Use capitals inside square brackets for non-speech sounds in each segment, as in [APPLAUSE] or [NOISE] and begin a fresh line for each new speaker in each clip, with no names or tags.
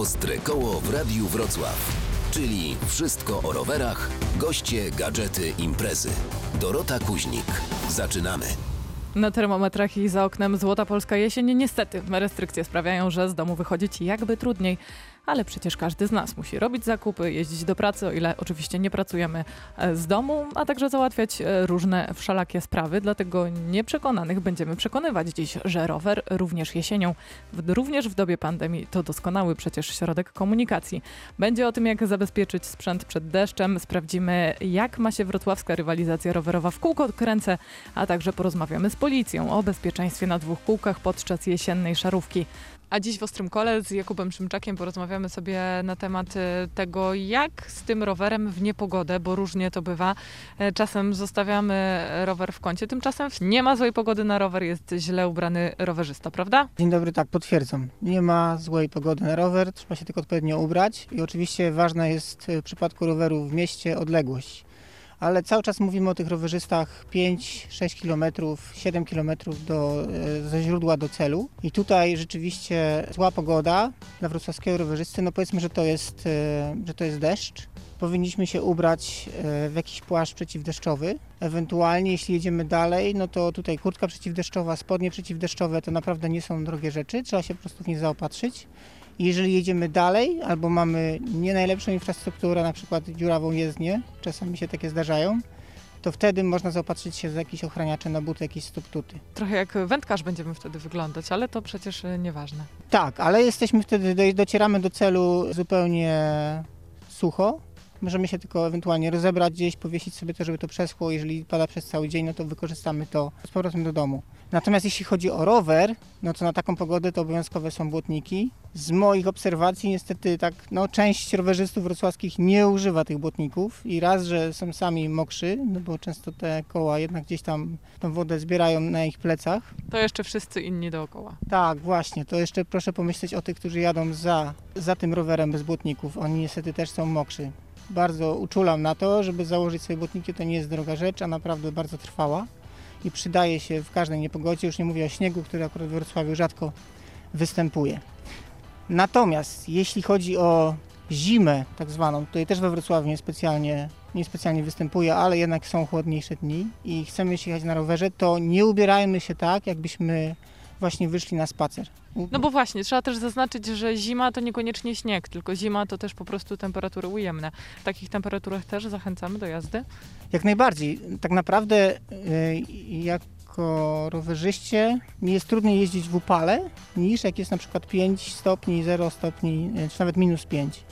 Ostre koło w Radiu Wrocław. Czyli wszystko o rowerach, goście, gadżety, imprezy. Dorota Kuźnik. Zaczynamy.
Na termometrach i za oknem złota polska jesień niestety restrykcje sprawiają, że z domu wychodzić jakby trudniej ale przecież każdy z nas musi robić zakupy, jeździć do pracy, o ile oczywiście nie pracujemy e, z domu, a także załatwiać e, różne wszelakie sprawy. Dlatego nieprzekonanych będziemy przekonywać dziś, że rower również jesienią, również w dobie pandemii, to doskonały przecież środek komunikacji. Będzie o tym, jak zabezpieczyć sprzęt przed deszczem, sprawdzimy, jak ma się wrocławska rywalizacja rowerowa w kółko kręcę, a także porozmawiamy z policją o bezpieczeństwie na dwóch kółkach podczas jesiennej szarówki. A dziś w Ostrym Kole z Jakubem Szymczakiem porozmawiamy sobie na temat e, tego, jak z tym rowerem w niepogodę, bo różnie to bywa. E, czasem zostawiamy rower w kącie, tymczasem nie ma złej pogody na rower, jest źle ubrany rowerzysta, prawda?
Dzień dobry, tak, potwierdzam. Nie ma złej pogody na rower, trzeba się tylko odpowiednio ubrać i oczywiście ważna jest w przypadku roweru w mieście odległość ale cały czas mówimy o tych rowerzystach 5-6 km, 7 km do, e, ze źródła do celu. I tutaj rzeczywiście zła pogoda dla wrocławskiego rowerzysty, no powiedzmy, że to jest, e, że to jest deszcz. Powinniśmy się ubrać e, w jakiś płaszcz przeciwdeszczowy. Ewentualnie, jeśli jedziemy dalej, no to tutaj kurtka przeciwdeszczowa, spodnie przeciwdeszczowe to naprawdę nie są drogie rzeczy, trzeba się po prostu w nie zaopatrzyć. Jeżeli jedziemy dalej, albo mamy nie najlepszą infrastrukturę, na przykład dziurawą jezdnię, czasami się takie zdarzają, to wtedy można zaopatrzyć się w jakieś ochraniacze na buty, jakieś stoptuty.
Trochę jak wędkarz będziemy wtedy wyglądać, ale to przecież e, nieważne.
Tak, ale jesteśmy wtedy, docieramy do celu zupełnie sucho. Możemy się tylko ewentualnie rozebrać gdzieś, powiesić sobie to, żeby to przeschło. Jeżeli pada przez cały dzień, no to wykorzystamy to z powrotem do domu. Natomiast jeśli chodzi o rower, no to na taką pogodę to obowiązkowe są błotniki. Z moich obserwacji niestety tak, no część rowerzystów wrocławskich nie używa tych błotników i raz, że są sami mokrzy, no bo często te koła jednak gdzieś tam tą wodę zbierają na ich plecach.
To jeszcze wszyscy inni dookoła.
Tak, właśnie, to jeszcze proszę pomyśleć o tych, którzy jadą za, za tym rowerem bez błotników. Oni niestety też są mokrzy. Bardzo uczulam na to, żeby założyć sobie błotniki, to nie jest droga rzecz, a naprawdę bardzo trwała i przydaje się w każdej niepogodzie. Już nie mówię o śniegu, który akurat w Wrocławiu rzadko występuje. Natomiast jeśli chodzi o zimę tak zwaną, tutaj też we Wrocławiu niespecjalnie, niespecjalnie występuje, ale jednak są chłodniejsze dni i chcemy jechać na rowerze, to nie ubierajmy się tak, jakbyśmy właśnie wyszli na spacer.
No bo właśnie, trzeba też zaznaczyć, że zima to niekoniecznie śnieg, tylko zima to też po prostu temperatury ujemne. W takich temperaturach też zachęcamy do jazdy?
Jak najbardziej. Tak naprawdę y, jako rowerzyście mi jest trudniej jeździć w upale niż jak jest na przykład 5 stopni, 0 stopni, y, czy nawet minus 5.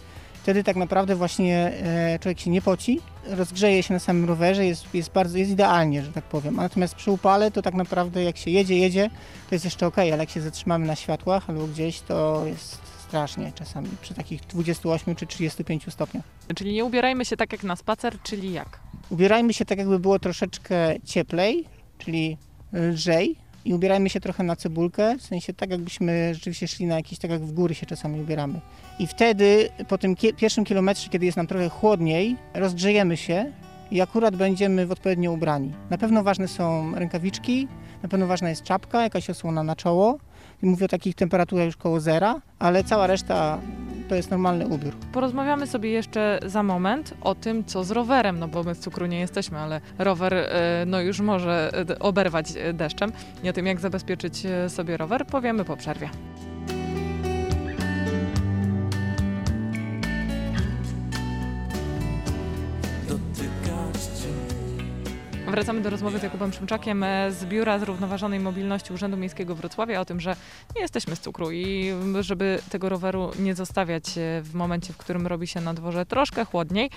Wtedy tak naprawdę właśnie e, człowiek się nie poci, rozgrzeje się na samym rowerze, jest, jest, bardzo, jest idealnie, że tak powiem. Natomiast przy upale to tak naprawdę jak się jedzie, jedzie, to jest jeszcze ok, ale jak się zatrzymamy na światłach albo gdzieś, to jest strasznie czasami przy takich 28 czy 35 stopniach.
Czyli nie ubierajmy się tak jak na spacer, czyli jak?
Ubierajmy się tak jakby było troszeczkę cieplej, czyli lżej, i ubierajmy się trochę na cebulkę, w sensie tak jakbyśmy rzeczywiście szli na jakieś, tak jak w góry się czasami ubieramy. I wtedy po tym pierwszym kilometrze, kiedy jest nam trochę chłodniej, rozgrzejemy się i akurat będziemy w odpowiednio ubrani. Na pewno ważne są rękawiczki, na pewno ważna jest czapka, jakaś osłona na czoło. Mówię o takich temperaturach już koło zera, ale cała reszta to jest normalny ubiór.
Porozmawiamy sobie jeszcze za moment o tym, co z rowerem, no bo my z cukru nie jesteśmy, ale rower e, no już może e, oberwać e, deszczem. I o tym, jak zabezpieczyć sobie rower, powiemy po przerwie. Wracamy do rozmowy z Jakubem Szymczakiem e, z Biura Zrównoważonej Mobilności Urzędu Miejskiego Wrocławia o tym, że nie jesteśmy z cukru i żeby tego roweru nie zostawiać e, w momencie, w którym robi się na dworze troszkę chłodniej.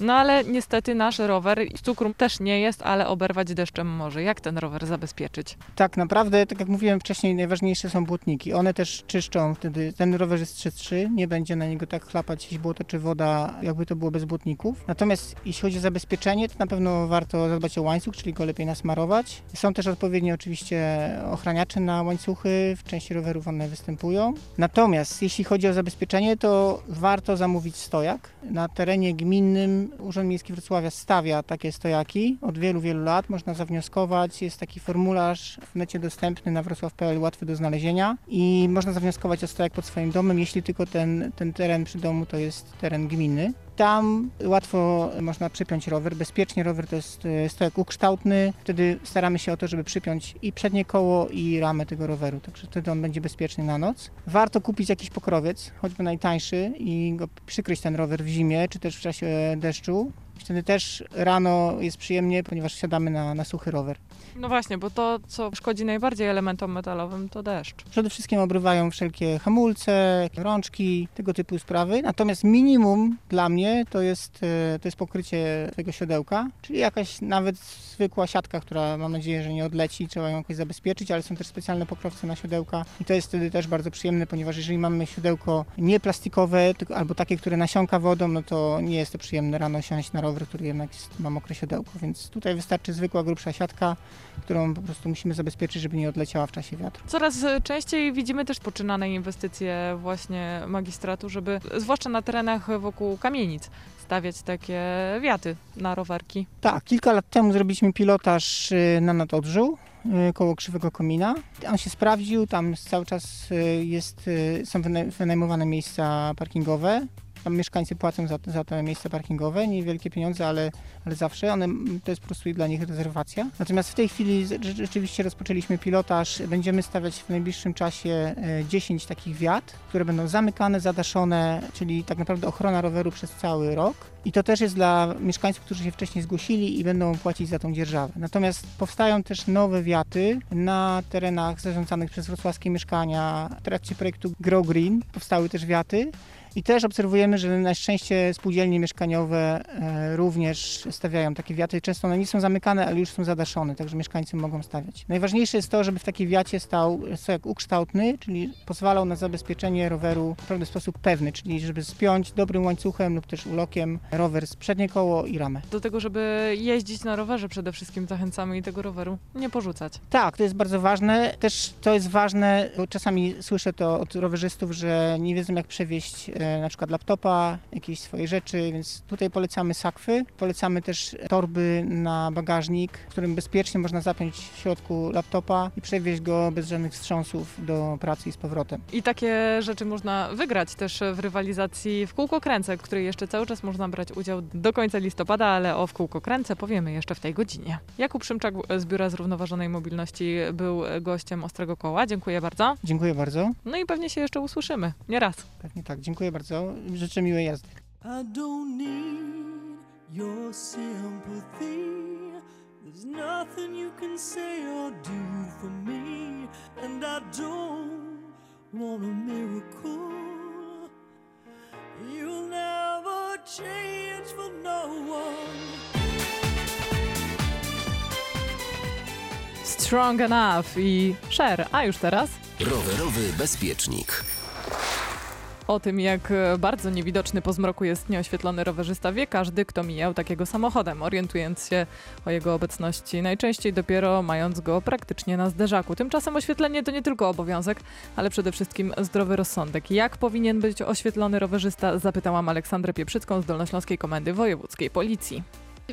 No ale niestety nasz rower z cukru też nie jest, ale oberwać deszczem może. Jak ten rower zabezpieczyć?
Tak naprawdę, tak jak mówiłem wcześniej, najważniejsze są błotniki. One też czyszczą wtedy, ten rower jest 3-3, nie będzie na niego tak chlapać błoto czy woda, jakby to było bez błotników. Natomiast jeśli chodzi o zabezpieczenie, to na pewno warto zadbać o łańcuch łańcuch, czyli go lepiej nasmarować. Są też odpowiednie oczywiście ochraniacze na łańcuchy, w części rowerów one występują. Natomiast jeśli chodzi o zabezpieczenie, to warto zamówić stojak. Na terenie gminnym Urząd Miejski Wrocławia stawia takie stojaki od wielu, wielu lat. Można zawnioskować, jest taki formularz w necie dostępny na wrocław.pl, łatwy do znalezienia i można zawnioskować o stojak pod swoim domem, jeśli tylko ten, ten teren przy domu to jest teren gminny. Tam łatwo można przypiąć rower. Bezpiecznie rower to jest e, stojak ukształtny. Wtedy staramy się o to, żeby przypiąć i przednie koło, i ramę tego roweru. Także wtedy on będzie bezpieczny na noc. Warto kupić jakiś pokrowiec, choćby najtańszy, i go przykryć ten rower w zimie, czy też w czasie deszczu. Wtedy też rano jest przyjemnie, ponieważ siadamy na, na suchy rower.
No właśnie, bo to, co szkodzi najbardziej elementom metalowym, to deszcz.
Przede wszystkim obrywają wszelkie hamulce, rączki, tego typu sprawy. Natomiast minimum dla mnie to jest, e, to jest pokrycie tego siodełka, czyli jakaś nawet zwykła siatka, która mam nadzieję, że nie odleci, trzeba ją jakoś zabezpieczyć, ale są też specjalne pokrowce na siodełka i to jest wtedy też bardzo przyjemne, ponieważ jeżeli mamy siodełko nie plastikowe, tylko, albo takie, które nasiąka wodą, no to nie jest to przyjemne rano siąść na rower, który jednak jest, ma mokre siodełko, więc tutaj wystarczy zwykła, grubsza siatka, którą po prostu musimy zabezpieczyć, żeby nie odleciała w czasie wiatru.
Coraz e, częściej widzimy też poczynane inwestycje właśnie magistratu, żeby zwłaszcza na terenach wokół kamienic stawiać takie wiaty na rowerki.
Tak, kilka lat temu zrobiliśmy pilotaż y, na Nadodrzu y, koło Krzywego Komina. On się sprawdził, tam cały czas y, jest, są wynaj- wynajmowane miejsca parkingowe. Tam mieszkańcy płacą za, za te miejsca parkingowe, niewielkie pieniądze, ale, ale zawsze. One, to jest po prostu dla nich rezerwacja. Natomiast w tej chwili rzeczywiście rozpoczęliśmy pilotaż. Będziemy stawiać w najbliższym czasie e, 10 takich wiat, które będą zamykane, zadaszone, czyli tak naprawdę ochrona roweru przez cały rok. I to też jest dla mieszkańców, którzy się wcześniej zgłosili i będą płacić za tą dzierżawę. Natomiast powstają też nowe wiaty na terenach zarządzanych przez wrocławskie mieszkania. W trakcie projektu Grow Green powstały też wiaty. I też obserwujemy, że na szczęście spółdzielnie mieszkaniowe e, również stawiają takie wiaty. Często one nie są zamykane, ale już są zadaszone, także mieszkańcy mogą stawiać. Najważniejsze jest to, żeby w takiej wiacie stał stojak ukształtny, czyli pozwalał na zabezpieczenie roweru naprawdę w sposób pewny, czyli żeby spiąć dobrym łańcuchem lub też ulokiem rower z przednie koło i ramę.
Do tego, żeby jeździć na rowerze przede wszystkim zachęcamy i tego roweru nie porzucać.
Tak, to jest bardzo ważne. Też to jest ważne, bo czasami słyszę to od rowerzystów, że nie wiedzą jak przewieźć e, na przykład laptopa, jakieś swoje rzeczy, więc tutaj polecamy sakwy. Polecamy też torby na bagażnik, w którym bezpiecznie można zapiąć w środku laptopa i przewieźć go bez żadnych wstrząsów do pracy i z powrotem.
I takie rzeczy można wygrać też w rywalizacji w kółko kręcę, w której jeszcze cały czas można brać udział do końca listopada, ale o w kółko kręcę powiemy jeszcze w tej godzinie. Jakub Szymczak z Biura Zrównoważonej Mobilności był gościem Ostrego Koła. Dziękuję bardzo.
Dziękuję bardzo.
No i pewnie się jeszcze usłyszymy. Nie raz.
Pewnie tak, dziękuję bardzo. Życzę miłej jazdy.
I don't need your sympathy. There's nothing you can say or do for me, and I don't want a miracle. You'll never change for no one.
Strong Enough i Share. A już teraz
Rowerowy bezpiecznik.
O tym, jak e, bardzo niewidoczny po zmroku jest nieoświetlony rowerzysta, wie każdy, kto mijał takiego samochodem, orientując się o jego obecności, najczęściej dopiero mając go praktycznie na zderzaku. Tymczasem oświetlenie to nie tylko obowiązek, ale przede wszystkim zdrowy rozsądek. Jak powinien być oświetlony rowerzysta, zapytałam Aleksandrę Pieprzycką z Dolnośląskiej Komendy Wojewódzkiej Policji.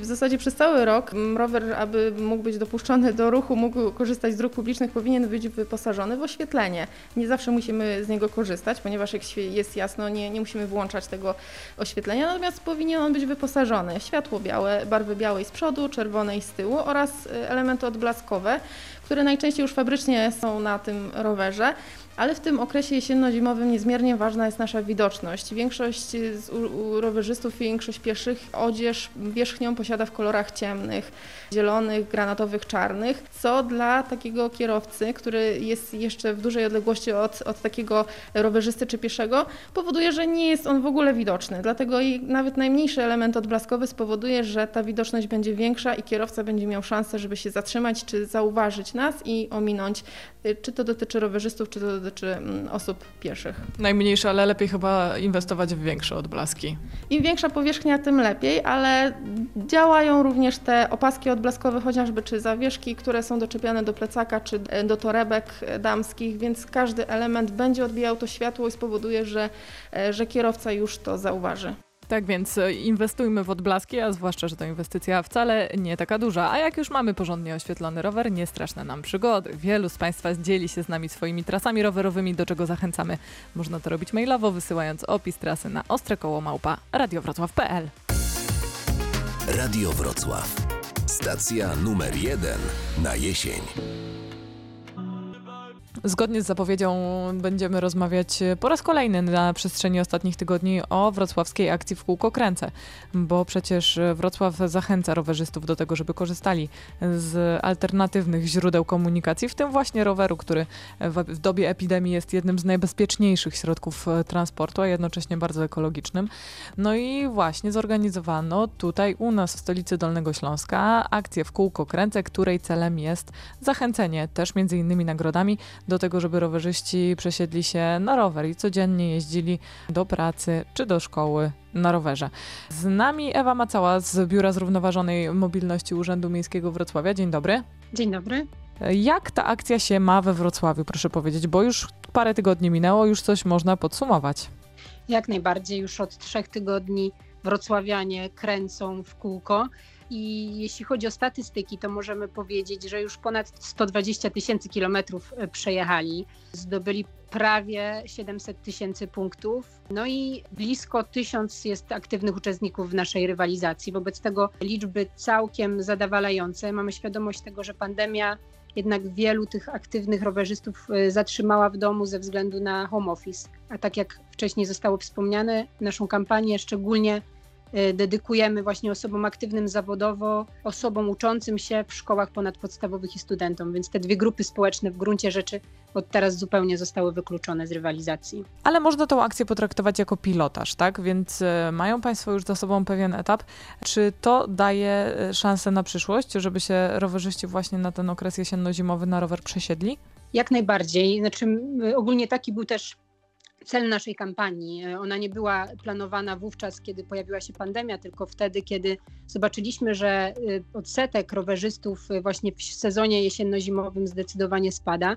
W zasadzie przez cały rok rower, aby mógł być dopuszczony do ruchu, mógł korzystać z dróg publicznych, powinien być wyposażony w oświetlenie. Nie zawsze musimy z niego korzystać, ponieważ jak jest jasno, nie, nie musimy wyłączać tego oświetlenia, natomiast powinien on być wyposażony w światło białe, barwy białej z przodu, czerwonej z tyłu oraz y, elementy odblaskowe, które najczęściej już fabrycznie są na tym rowerze. Ale w tym okresie jesienno-zimowym niezmiernie ważna jest nasza widoczność. Większość z rowerzystów, większość pieszych odzież wierzchnią posiada w kolorach ciemnych, zielonych, granatowych, czarnych, co dla takiego kierowcy, który jest jeszcze w dużej odległości od, od takiego rowerzysty czy pieszego, powoduje, że nie jest on w ogóle widoczny. Dlatego i nawet najmniejszy element odblaskowy spowoduje, że ta widoczność będzie większa i kierowca będzie miał szansę, żeby się zatrzymać czy zauważyć nas i ominąć, y, czy to dotyczy rowerzystów, czy to dotyczy mm, osób pieszych.
Najmniejsze, ale lepiej chyba inwestować w większe odblaski.
Im większa powierzchnia, tym lepiej, ale działają również te opaski odblaskowe, chociażby czy zawieszki, które są doczepiane do plecaka, czy e, do torebek e, damskich, więc każdy element będzie odbijał to światło i spowoduje, że, e, że kierowca już to zauważy.
Tak więc e, inwestujmy w odblaski, a zwłaszcza, że to inwestycja wcale nie taka duża. A jak już mamy porządnie oświetlony rower, nie straszne nam przygody. Wielu z Państwa dzieli się z nami swoimi trasami rowerowymi, do czego zachęcamy. Można to robić mailowo, wysyłając opis trasy na ostrekołomałpa radiowrocław.pl.
Radio Wrocław. Stacja numer jeden na jesień.
Zgodnie z zapowiedzią będziemy rozmawiać po raz kolejny na przestrzeni ostatnich tygodni o wrocławskiej akcji w kółko kręcę, bo przecież Wrocław zachęca rowerzystów do tego, żeby korzystali z alternatywnych źródeł komunikacji, w tym właśnie roweru, który w, dobie epidemii jest jednym z najbezpieczniejszych środków transportu, a jednocześnie bardzo ekologicznym. No i właśnie zorganizowano tutaj u nas w stolicy Dolnego Śląska akcję w kółko kręcę, której celem jest zachęcenie też między innymi nagrodami do tego, żeby rowerzyści przesiedli się na rower i codziennie jeździli do pracy czy do szkoły na rowerze. Z nami Ewa Macała z Biura Zrównoważonej Mobilności Urzędu Miejskiego Wrocławia. Dzień dobry.
Dzień dobry.
Jak ta akcja się ma we Wrocławiu, proszę powiedzieć, bo już parę tygodni minęło, już coś można podsumować.
Jak najbardziej, już od trzech tygodni wrocławianie kręcą w kółko. I jeśli chodzi o statystyki, to możemy powiedzieć, że już ponad 120 tysięcy kilometrów e, przejechali, zdobyli prawie 700 tysięcy punktów, no i blisko tysiąc jest aktywnych uczestników w naszej rywalizacji. Wobec tego liczby całkiem zadowalające. Mamy świadomość tego, że pandemia jednak wielu tych aktywnych rowerzystów e, zatrzymała w domu ze względu na home office. A tak jak wcześniej zostało wspomniane, naszą kampanię szczególnie dedykujemy właśnie osobom aktywnym zawodowo, osobom uczącym się w szkołach ponadpodstawowych i studentom, więc te dwie grupy społeczne w gruncie rzeczy od teraz zupełnie zostały wykluczone z rywalizacji.
Ale można tą akcję potraktować jako pilotaż, tak? Więc y, mają Państwo już za sobą pewien etap. Czy to daje y, szansę na przyszłość, żeby się rowerzyści właśnie na ten okres jesienno-zimowy na rower przesiedli?
Jak najbardziej. Znaczy, ogólnie taki był też cel naszej kampanii. E, ona nie była planowana wówczas, kiedy pojawiła się pandemia, tylko wtedy, kiedy zobaczyliśmy, że e, odsetek rowerzystów e, właśnie w sezonie jesienno-zimowym zdecydowanie spada.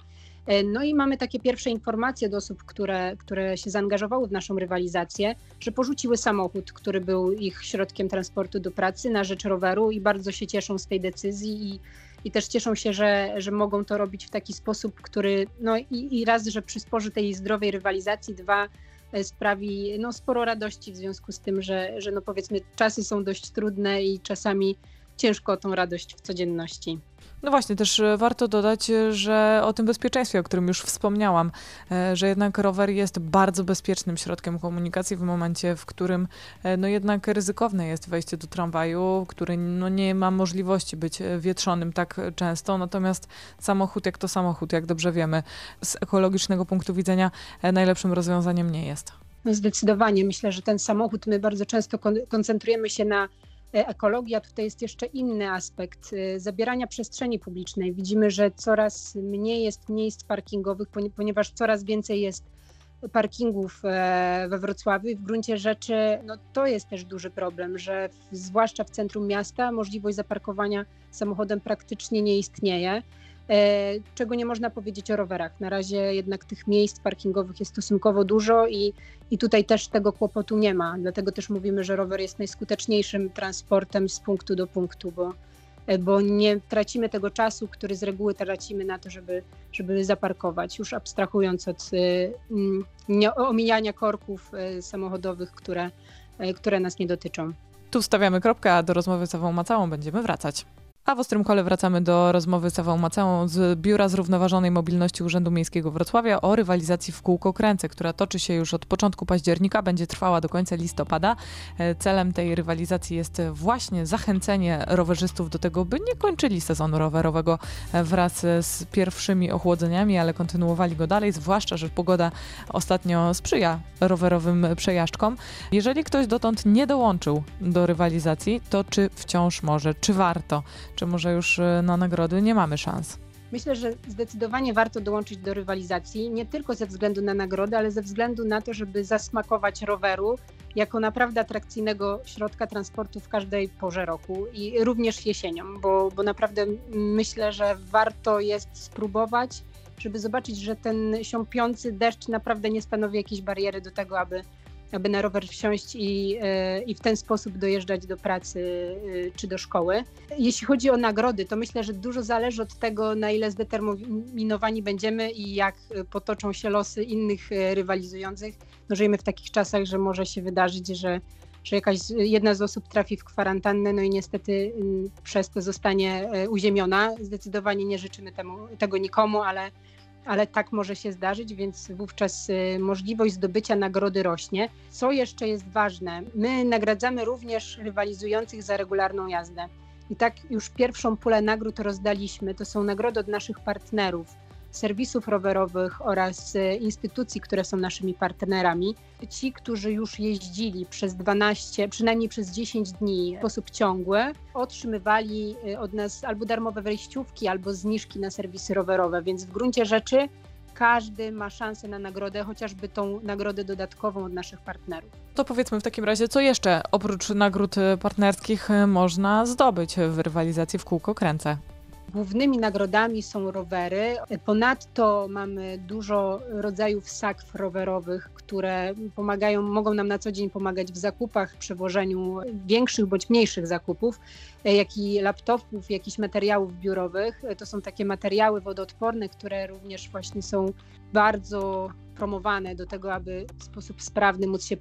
No i mamy takie pierwsze informacje do osób, które, które się zaangażowały w naszą rywalizację, że porzuciły samochód, który był ich środkiem transportu do pracy na rzecz roweru i bardzo się cieszą z tej decyzji i i też cieszą się, że, że mogą to robić w taki sposób, który no i, i raz, że przysporzy tej zdrowej rywalizacji, dwa, e, sprawi no, sporo radości w związku z tym, że, że no powiedzmy czasy są dość trudne i czasami ciężko o tą radość w codzienności.
No właśnie, też e, warto dodać, e, że o tym bezpieczeństwie, o którym już wspomniałam, e, że jednak rower jest bardzo bezpiecznym środkiem komunikacji w momencie, w którym no jednak ryzykowne jest wejście do tramwaju, który no nie ma możliwości być wietrzonym tak często, natomiast samochód jak to samochód, jak dobrze wiemy, z ekologicznego punktu widzenia najlepszym rozwiązaniem nie jest.
No zdecydowanie. Myślę, że ten samochód, my bardzo często koncentrujemy się na ekologia tutaj jest jeszcze inny aspekt e, zabierania przestrzeni publicznej. Widzimy, że coraz mniej jest miejsc parkingowych, ponieważ coraz więcej jest parkingów e, we Wrocławiu i w gruncie rzeczy no, to jest też duży problem, że zwłaszcza w centrum miasta możliwość zaparkowania samochodem praktycznie nie istnieje. E, czego nie można powiedzieć o rowerach. Na razie jednak tych miejsc parkingowych jest stosunkowo dużo i, i tutaj też tego kłopotu nie ma. Dlatego też mówimy, że rower jest najskuteczniejszym transportem z punktu do punktu, bo, e, bo nie tracimy tego czasu, który z reguły tracimy na to, żeby, żeby zaparkować, już abstrahując od y, nie, omijania korków y, samochodowych, które, y, które nas nie dotyczą.
Tu wstawiamy kropkę, a do rozmowy z Ewą Macałą będziemy wracać. A w Ostrym Kole wracamy do rozmowy z Ewą Macałą z Biura Zrównoważonej Mobilności Urzędu Miejskiego Wrocławia o rywalizacji w kółko kręce, która toczy się już od początku października, będzie trwała do końca listopada. E, celem tej rywalizacji jest właśnie zachęcenie rowerzystów do tego, by nie kończyli sezonu rowerowego e, wraz z pierwszymi ochłodzeniami, ale kontynuowali go dalej, zwłaszcza, że pogoda ostatnio sprzyja rowerowym przejażdżkom. Jeżeli ktoś dotąd nie dołączył do rywalizacji, to czy wciąż może, czy warto? Czy może już y, na nagrody nie mamy szans?
Myślę, że zdecydowanie warto dołączyć do rywalizacji, nie tylko ze względu na nagrody, ale ze względu na to, żeby zasmakować roweru jako naprawdę atrakcyjnego środka transportu w każdej porze roku i również jesienią, bo, bo naprawdę myślę, że warto jest spróbować, żeby zobaczyć, że ten siąpiący deszcz naprawdę nie stanowi jakiejś bariery do tego, aby aby na rower wsiąść i, e, i w ten sposób dojeżdżać do pracy e, czy do szkoły. Jeśli chodzi o nagrody, to myślę, że dużo zależy od tego, na ile zdeterminowani będziemy i jak potoczą się losy innych e, rywalizujących. No, żyjemy w takich czasach, że może się wydarzyć, że że jakaś jedna z osób trafi w kwarantannę, no i niestety mm, przez to zostanie uziemiona. Zdecydowanie nie życzymy temu, tego nikomu, ale ale tak może się zdarzyć, więc wówczas y, możliwość zdobycia nagrody rośnie. Co jeszcze jest ważne, my nagradzamy również rywalizujących za regularną jazdę. I tak już pierwszą pulę nagród rozdaliśmy. To są nagrody od naszych partnerów serwisów rowerowych oraz e, instytucji, które są naszymi partnerami. Ci, którzy już jeździli przez 12, przynajmniej przez 10 dni w sposób ciągły, otrzymywali e, od nas albo darmowe wejściówki, albo zniżki na serwisy rowerowe, więc w gruncie rzeczy każdy ma szansę na nagrodę, chociażby tą nagrodę dodatkową od naszych partnerów.
To powiedzmy w takim razie, co jeszcze oprócz nagród partnerskich można zdobyć w rywalizacji w kółko kręcę?
Głównymi nagrodami są rowery. Ponadto mamy dużo rodzajów sakw rowerowych, które pomagają, mogą nam na co dzień pomagać w zakupach, przewożeniu większych bądź mniejszych zakupów, jak i laptopów, jakichś materiałów biurowych. To są takie materiały wodoodporne, które również właśnie są bardzo promowane do tego, aby w sposób sprawny móc się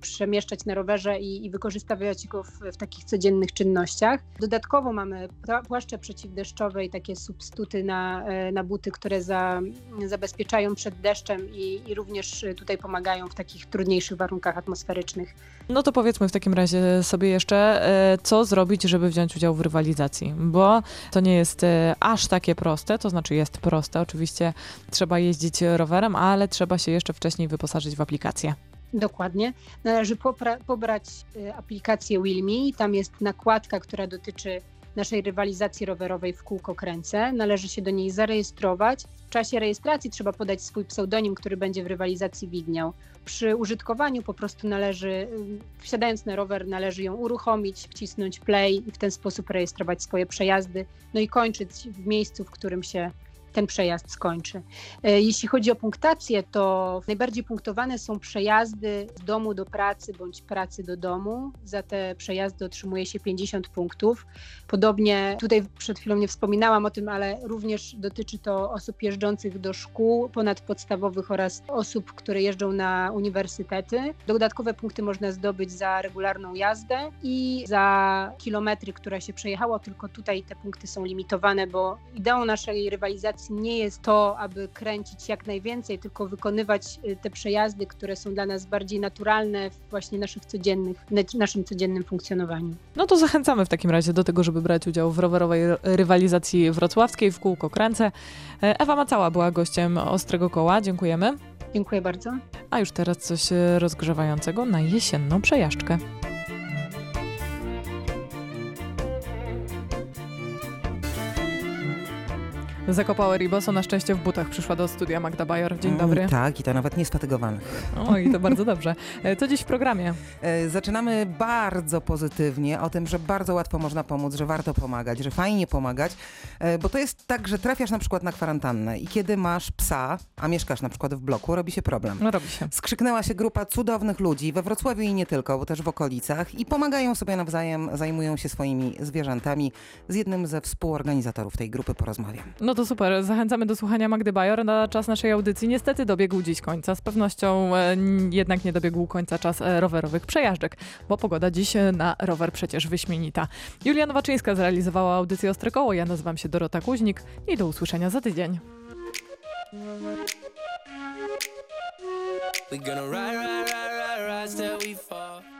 przemieszczać na rowerze i, i wykorzystywać go w, w, takich codziennych czynnościach. Dodatkowo mamy płaszcze przeciwdeszczowe i takie substytuty na, e, na buty, które za, zabezpieczają przed deszczem i, i również tutaj pomagają w takich trudniejszych warunkach atmosferycznych.
No to powiedzmy w takim razie sobie jeszcze, e, co zrobić, żeby wziąć udział w rywalizacji, bo to nie jest e, aż takie proste, to znaczy jest proste, oczywiście trzeba jeździć rowerem, ale trzeba się jeszcze wcześniej wyposażyć w aplikację.
Dokładnie. Należy pobrać y, aplikację Wilmi. Tam jest nakładka, która dotyczy naszej rywalizacji rowerowej w kółko kręcę. Należy się do niej zarejestrować. W czasie rejestracji trzeba podać swój pseudonim, który będzie w rywalizacji widniał. Przy użytkowaniu po prostu należy, y, wsiadając na rower, należy ją uruchomić, wcisnąć play i w ten sposób rejestrować swoje przejazdy, no i kończyć w miejscu, w którym się ten przejazd skończy. E, jeśli chodzi o punktację, to najbardziej punktowane są przejazdy z domu do pracy bądź pracy do domu. Za te przejazdy otrzymuje się 50 punktów. Podobnie tutaj przed chwilą nie wspominałam o tym, ale również dotyczy to osób jeżdżących do szkół ponadpodstawowych oraz osób, które jeżdżą na uniwersytety. Dodatkowe punkty można zdobyć za regularną jazdę i za kilometry, które się przejechało, tylko tutaj te punkty są limitowane, bo ideą naszej rywalizacji nie jest to, aby kręcić jak najwięcej, tylko wykonywać y, te przejazdy, które są dla nas bardziej naturalne w właśnie naszych codziennych, naszym codziennym funkcjonowaniu.
No to zachęcamy w takim razie do tego, żeby brać udział w rowerowej rywalizacji wrocławskiej w kółko kręcę. E, Ewa Macała była gościem Ostrego Koła. Dziękujemy.
Dziękuję bardzo.
A już teraz coś e, rozgrzewającego na jesienną przejażdżkę. Zakopała Riboso, na szczęście w butach przyszła do studia Magda Bajor. Dzień dobry.
Mm, tak, i to nawet nie spatygowanych.
O, i to [LAUGHS] bardzo dobrze. E, co dziś w programie?
E, zaczynamy bardzo pozytywnie o tym, że bardzo łatwo można pomóc, że warto pomagać, że fajnie pomagać, e, bo to jest tak, że trafiasz na przykład na kwarantannę i kiedy masz psa, a mieszkasz na przykład w bloku, robi się problem.
No robi się.
Skrzyknęła się grupa cudownych ludzi we Wrocławiu i nie tylko, bo też w okolicach i pomagają sobie nawzajem, zajmują się swoimi zwierzętami. Z jednym ze współorganizatorów tej grupy porozmawiam.
No to super. Zachęcamy do słuchania Magdy Bajor. Na czas naszej audycji niestety dobiegł dziś końca. Z pewnością e, jednak nie dobiegł końca czas e, rowerowych przejażdżek, bo pogoda dziś e, na rower przecież wyśmienita. Julia Nowaczyńska zrealizowała audycję Ostre Koło. Ja nazywam się Dorota Kuźnik i do usłyszenia za tydzień. We gonna ride, ride, ride, ride, ride till we fall.